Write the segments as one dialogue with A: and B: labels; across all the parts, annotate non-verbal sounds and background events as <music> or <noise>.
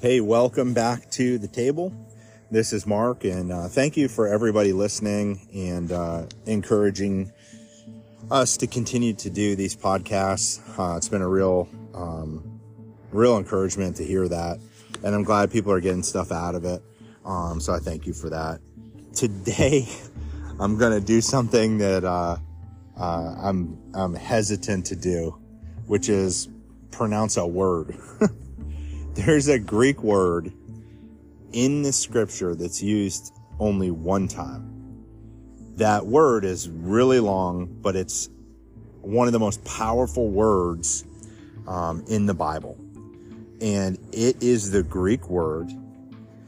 A: Hey, welcome back to the table. This is Mark, and uh, thank you for everybody listening and uh, encouraging us to continue to do these podcasts. Uh, it's been a real, um, real encouragement to hear that, and I'm glad people are getting stuff out of it. Um, so I thank you for that. Today, <laughs> I'm gonna do something that uh, uh, I'm I'm hesitant to do, which is pronounce a word. <laughs> <laughs> There's a Greek word in the scripture that's used only one time. That word is really long, but it's one of the most powerful words um, in the Bible. And it is the Greek word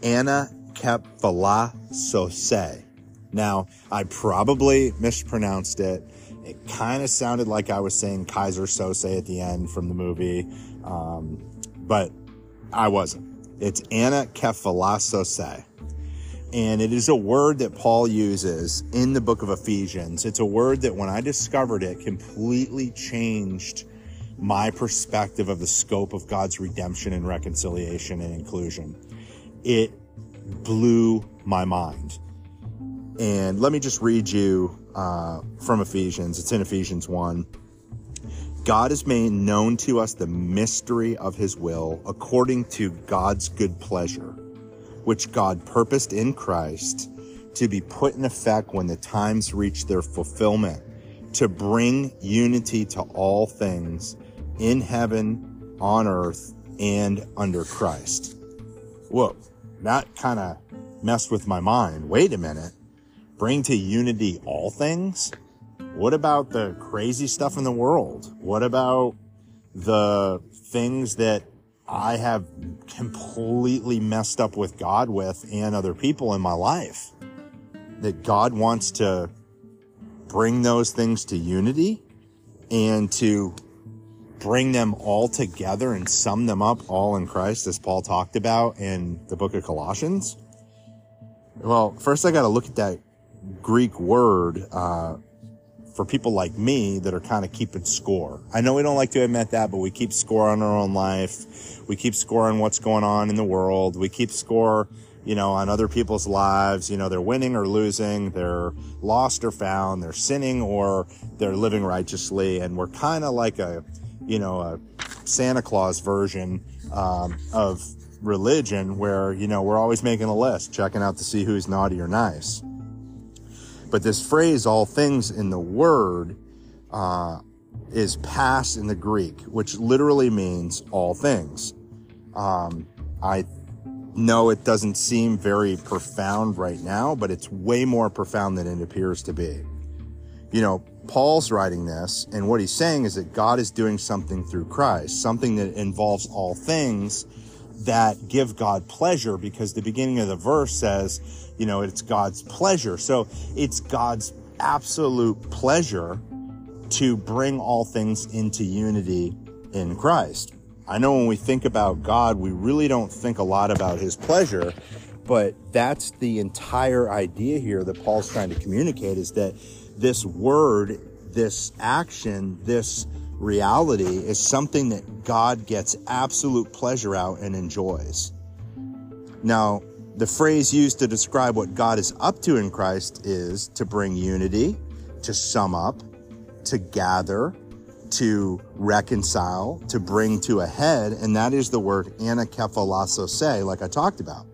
A: anakephalasose. Now, I probably mispronounced it. It kind of sounded like I was saying Keyser Söze at the end from the movie, um, but I wasn't. It's anakephalasose. And it is a word that Paul uses in the book of Ephesians. It's a word that when I discovered it completely changed my perspective of the scope of God's redemption and reconciliation and inclusion. It blew my mind. And let me just read you uh, from Ephesians. It's in Ephesians 1. God has made known to us the mystery of his will according to God's good pleasure, which God purposed in Christ to be put in effect when the times reach their fulfillment, to bring unity to all things in heaven, on earth, and under Christ. Whoa, that kind of messed with my mind. Wait a minute. Bring to unity all things? What about the crazy stuff in the world? What about the things that I have completely messed up with God with and other people in my life? That God wants to bring those things to unity and to bring them all together and sum them up all in Christ, as Paul talked about in the book of Colossians? Well, first I got to look at that Greek word, uh, for people like me that are kind of keeping score. I know we don't like to admit that, but we keep score on our own life. We keep score on what's going on in the world. We keep score, you know, on other people's lives. You know, they're winning or losing. They're lost or found. They're sinning or they're living righteously. And we're kind of like a, you know, a Santa Claus version, um, of religion where, you know, we're always making a list, checking out to see who's naughty or nice. But this phrase, all things in the word, uh, is pas in the Greek, which literally means all things. Um, I know it doesn't seem very profound right now, but it's way more profound than it appears to be. You know, Paul's writing this, and what he's saying is that God is doing something through Christ, something that involves all things that give God pleasure because the beginning of the verse says, you know, it's God's pleasure. So it's God's absolute pleasure to bring all things into unity in Christ. I know when we think about God, we really don't think a lot about his pleasure, but that's the entire idea here that Paul's trying to communicate is that this word, this action, this reality is something that God gets absolute pleasure out and enjoys. Now, the phrase used to describe what God is up to in Christ is to bring unity, to sum up, to gather, to reconcile, to bring to a head, and that is the word anakephalasose, like I talked about.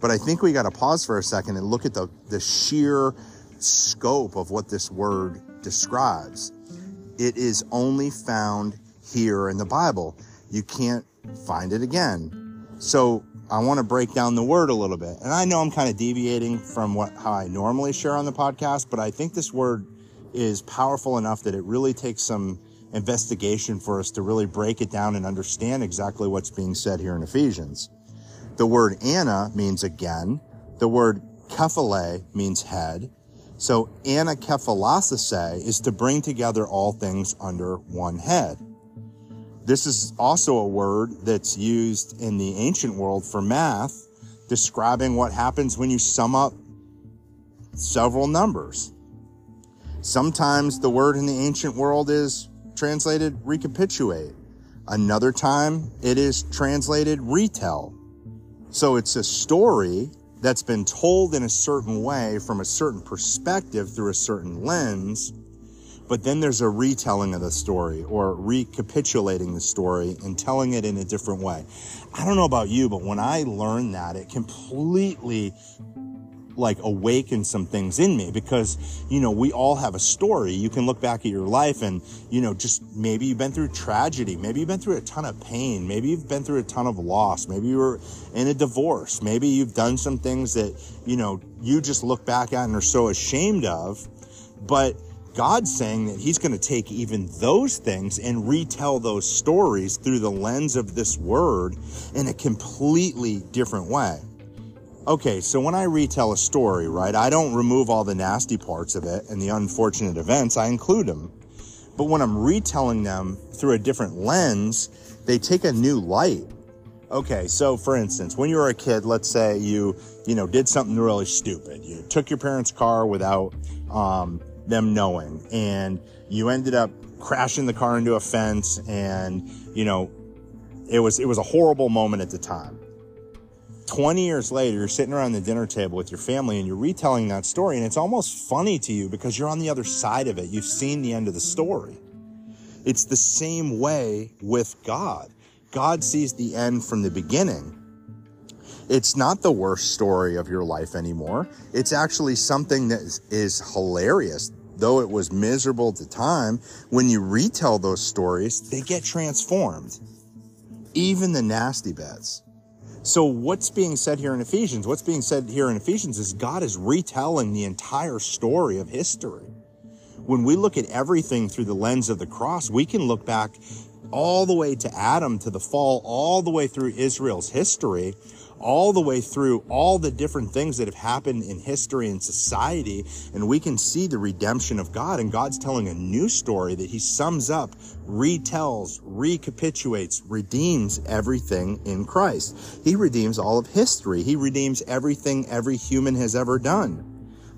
A: But I think we got to pause for a second and look at the, the sheer scope of what this word describes. It is only found here in the Bible. You can't find it again. So I want to break down the word a little bit. And I know I'm kind of deviating from what how I normally share on the podcast, but I think this word is powerful enough that it really takes some investigation for us to really break it down and understand exactly what's being said here in Ephesians. The word ana means again. The word kephale means head. So anakephalasose is to bring together all things under one head. This is also a word that's used in the ancient world for math, describing what happens when you sum up several numbers. Sometimes the word in the ancient world is translated recapitulate. Another time it is translated retell. So it's a story that's been told in a certain way from a certain perspective through a certain lens. But then there's a retelling of the story or recapitulating the story and telling it in a different way. I don't know about you, but when I learned that, it completely like awaken some things in me because, you know, we all have a story. You can look back at your life and, you know, just maybe you've been through tragedy. Maybe you've been through a ton of pain. Maybe you've been through a ton of loss. Maybe you were in a divorce. Maybe you've done some things that, you know, you just look back at and are so ashamed of. But God's saying that he's going to take even those things and retell those stories through the lens of this word in a completely different way. Okay, so when I retell a story, right, I don't remove all the nasty parts of it and the unfortunate events, I include them. But when I'm retelling them through a different lens, they take a new light. Okay, so for instance, when you were a kid, let's say you, you know, did something really stupid. You took your parents' car without um, them knowing, and you ended up crashing the car into a fence, and you know, it was it was a horrible moment at the time. 20 years later, you're sitting around the dinner table with your family and you're retelling that story, and it's almost funny to you because you're on the other side of it. You've seen the end of the story. It's the same way with God. God sees the end from the beginning. It's not the worst story of your life anymore. It's actually something that is, is hilarious. Though it was miserable at the time, when you retell those stories, they get transformed. Even the nasty bits. So what's being said here in Ephesians? What's being said here in Ephesians is God is retelling the entire story of history. When we look at everything through the lens of the cross, we can look back all the way to Adam, to the fall, all the way through Israel's history, all the way through all the different things that have happened in history and society. And we can see the redemption of God. And God's telling a new story that he sums up, retells, recapitulates, redeems everything in Christ. He redeems all of history. He redeems everything every human has ever done.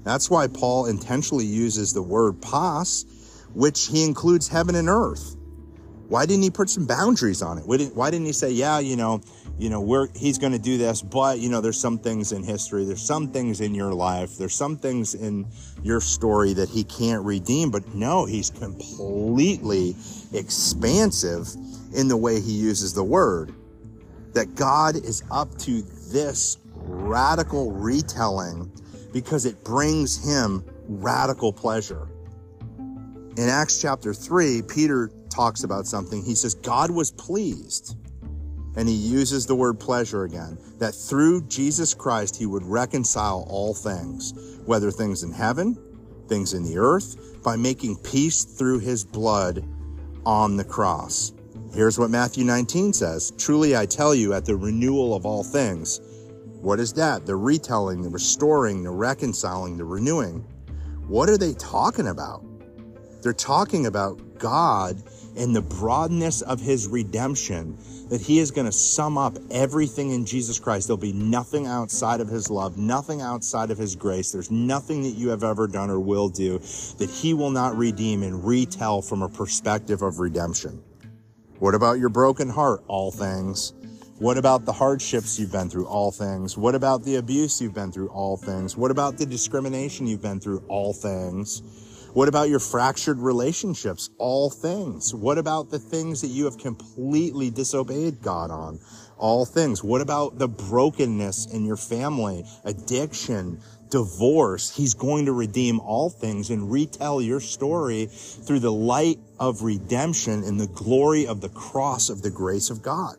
A: That's why Paul intentionally uses the word pas, which he includes heaven and earth. Why didn't he put some boundaries on it? Why didn't he say, yeah, you know, you know, we're, he's going to do this, but, you know, there's some things in history, there's some things in your life, there's some things in your story that he can't redeem. But no, he's completely expansive in the way he uses the word. That God is up to this radical retelling because it brings him radical pleasure. In Acts chapter 3, Peter talks about something. He says, God was pleased. And he uses the word pleasure again, that through Jesus Christ, he would reconcile all things, whether things in heaven, things in the earth, by making peace through his blood on the cross. Here's what Matthew 19 says Truly I tell you, at the renewal of all things. What is that? The retelling, the restoring, the reconciling, the renewing. What are they talking about? They're talking about God in the broadness of his redemption, that he is going to sum up everything in Jesus Christ. There'll be nothing outside of his love, nothing outside of his grace. There's nothing that you have ever done or will do that he will not redeem and retell from a perspective of redemption. What about your broken heart? All things. What about the hardships you've been through? All things. What about the abuse you've been through? All things. What about the discrimination you've been through? All things. What about your fractured relationships? All things. What about the things that you have completely disobeyed God on? All things. What about the brokenness in your family, addiction, divorce? He's going to redeem all things and retell your story through the light of redemption and the glory of the cross of the grace of God.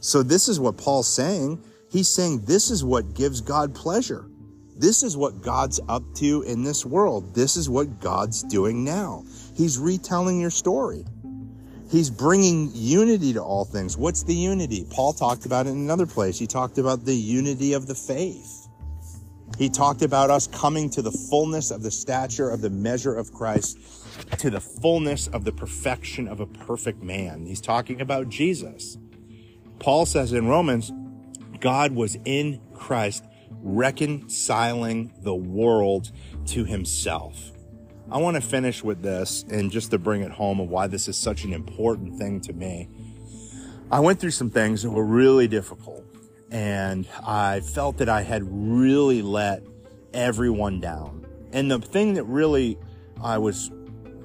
A: So this is what Paul's saying. He's saying this is what gives God pleasure. This is what God's up to in this world. This is what God's doing now. He's retelling your story. He's bringing unity to all things. What's the unity? Paul talked about it in another place. He talked about the unity of the faith. He talked about us coming to the fullness of the stature of the measure of Christ, to the fullness of the perfection of a perfect man. He's talking about Jesus. Paul says in Romans, God was in Christ reconciling the world to himself. I want to finish with this and just to bring it home of why this is such an important thing to me. I went through some things that were really difficult and I felt that I had really let everyone down. And the thing that really I was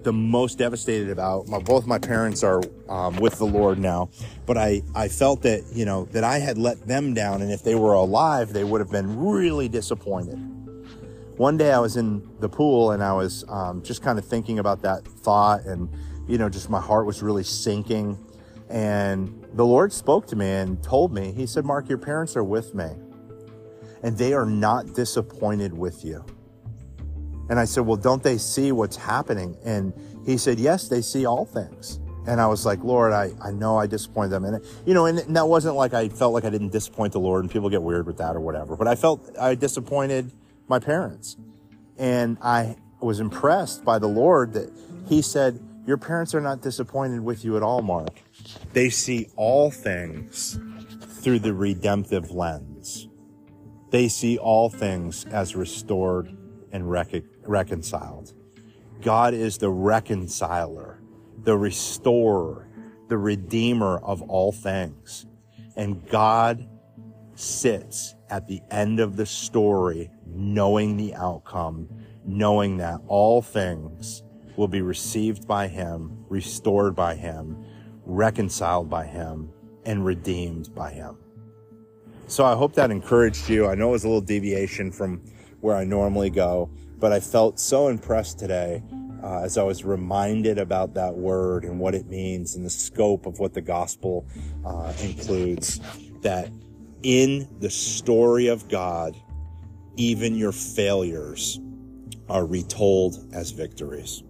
A: the most devastated about. My, both my parents are um, with the Lord now, but I, I felt that, you know, that I had let them down. And if they were alive, they would have been really disappointed. One day I was in the pool and I was um, just kind of thinking about that thought and, you know, just my heart was really sinking. And the Lord spoke to me and told me, He said, Mark, your parents are with me and they are not disappointed with you. And I said, Well, don't they see what's happening? And he said, Yes, they see all things. And I was like, Lord, I, I know I disappointed them. And, you know, and that wasn't like I felt like I didn't disappoint the Lord and people get weird with that or whatever, but I felt I disappointed my parents. And I was impressed by the Lord that he said, Your parents are not disappointed with you at all, Mark. They see all things through the redemptive lens. They see all things as restored and rec- reconciled. God is the reconciler, the restorer, the redeemer of all things. And God sits at the end of the story, knowing the outcome, knowing that all things will be received by Him, restored by Him, reconciled by Him, and redeemed by Him. So I hope that encouraged you. I know it was a little deviation from where I normally go, but I felt so impressed today uh, as I was reminded about that word and what it means and the scope of what the gospel uh, includes. That in the story of God, even your failures are retold as victories.